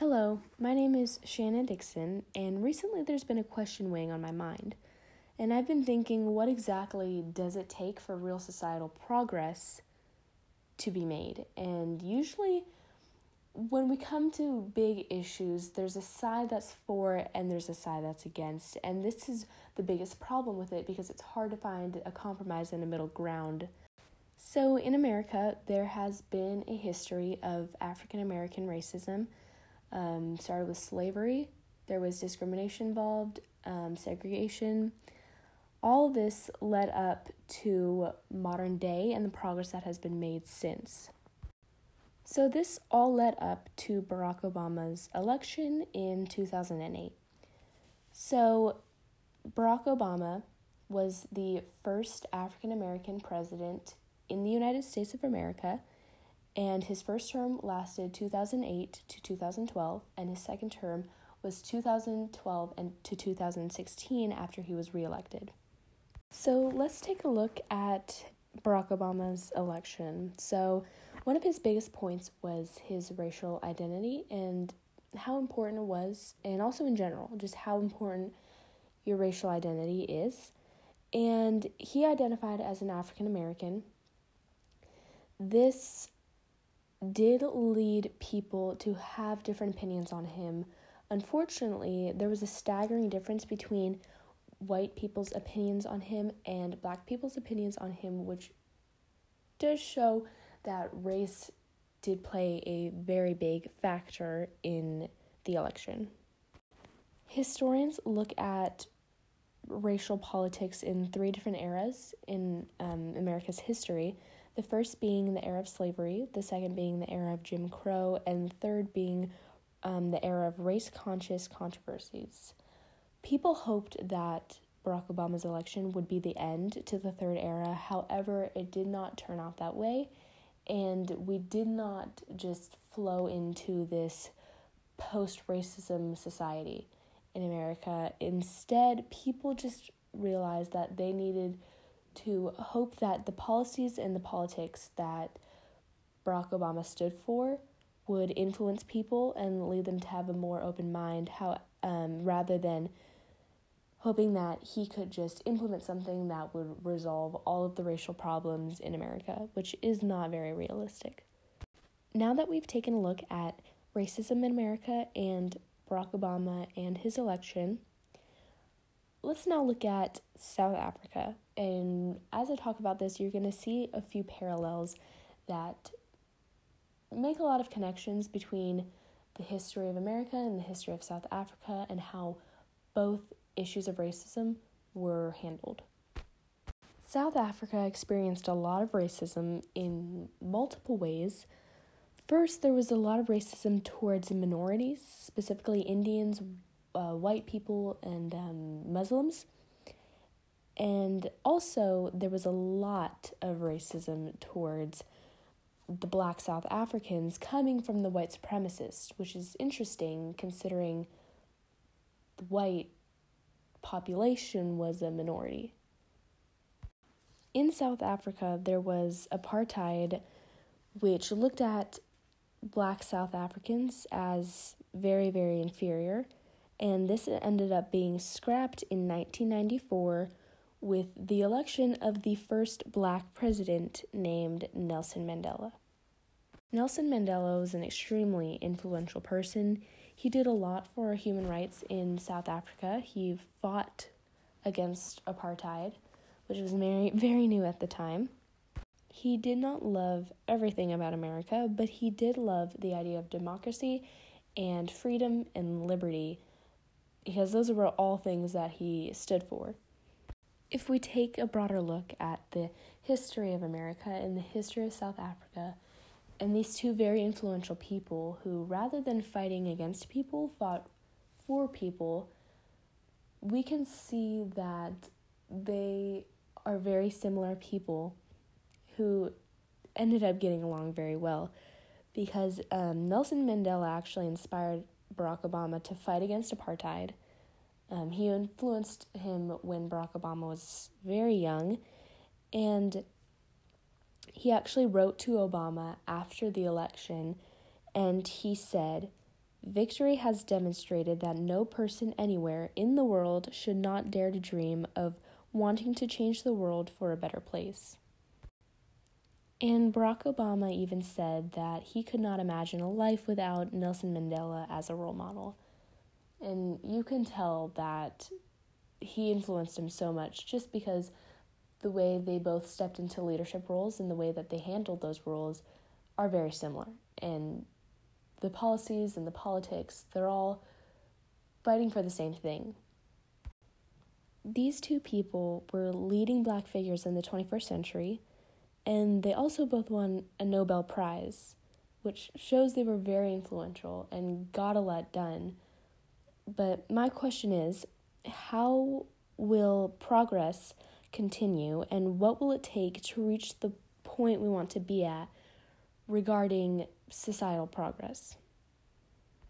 Hello, my name is Shannon Dixon, and recently there's been a question weighing on my mind. And I've been thinking, what exactly does it take for real societal progress to be made? And usually, when we come to big issues, there's a side that's for and there's a side that's against. And this is the biggest problem with it because it's hard to find a compromise and a middle ground. So, in America, there has been a history of African American racism um, started with slavery, there was discrimination involved, um, segregation. All this led up to modern day and the progress that has been made since. So, this all led up to Barack Obama's election in 2008. So, Barack Obama was the first African American president in the United States of America and his first term lasted 2008 to 2012 and his second term was 2012 and to 2016 after he was reelected. So let's take a look at Barack Obama's election. So one of his biggest points was his racial identity and how important it was and also in general just how important your racial identity is. And he identified as an African American. This did lead people to have different opinions on him. Unfortunately, there was a staggering difference between white people's opinions on him and black people's opinions on him, which does show that race did play a very big factor in the election. Historians look at racial politics in three different eras in um, America's history the first being the era of slavery, the second being the era of Jim Crow, and the third being um, the era of race conscious controversies. People hoped that Barack Obama's election would be the end to the third era, however, it did not turn out that way, and we did not just flow into this post racism society in America. Instead, people just realized that they needed to hope that the policies and the politics that Barack Obama stood for would influence people and lead them to have a more open mind how um, rather than hoping that he could just implement something that would resolve all of the racial problems in America, which is not very realistic. Now that we've taken a look at racism in America and Barack Obama and his election, let's now look at South Africa. And as I talk about this, you're going to see a few parallels that make a lot of connections between the history of America and the history of South Africa and how both issues of racism were handled. South Africa experienced a lot of racism in multiple ways. First, there was a lot of racism towards minorities, specifically Indians, uh, white people and um, Muslims. And also, there was a lot of racism towards the black South Africans coming from the white supremacists, which is interesting considering the white population was a minority. In South Africa, there was apartheid, which looked at black South Africans as very, very inferior and this ended up being scrapped in 1994 with the election of the first black president named Nelson Mandela. Nelson Mandela was an extremely influential person. He did a lot for human rights in South Africa. He fought against apartheid, which was very, very new at the time. He did not love everything about America, but he did love the idea of democracy and freedom and liberty because those were all things that he stood for. If we take a broader look at the history of America and the history of South Africa, and these two very influential people who, rather than fighting against people, fought for people, we can see that they are very similar people who ended up getting along very well because um, Nelson Mandela actually inspired Barack Obama to fight against apartheid. Um, he influenced him when Barack Obama was very young, and he actually wrote to Obama after the election and he said, Victory has demonstrated that no person anywhere in the world should not dare to dream of wanting to change the world for a better place. And Barack Obama even said that he could not imagine a life without Nelson Mandela as a role model. And you can tell that he influenced him so much just because the way they both stepped into leadership roles and the way that they handled those roles are very similar. And the policies and the politics, they're all fighting for the same thing. These two people were leading black figures in the 21st century, and they also both won a Nobel Prize, which shows they were very influential and got a lot done. But my question is how will progress continue, and what will it take to reach the point we want to be at regarding societal progress?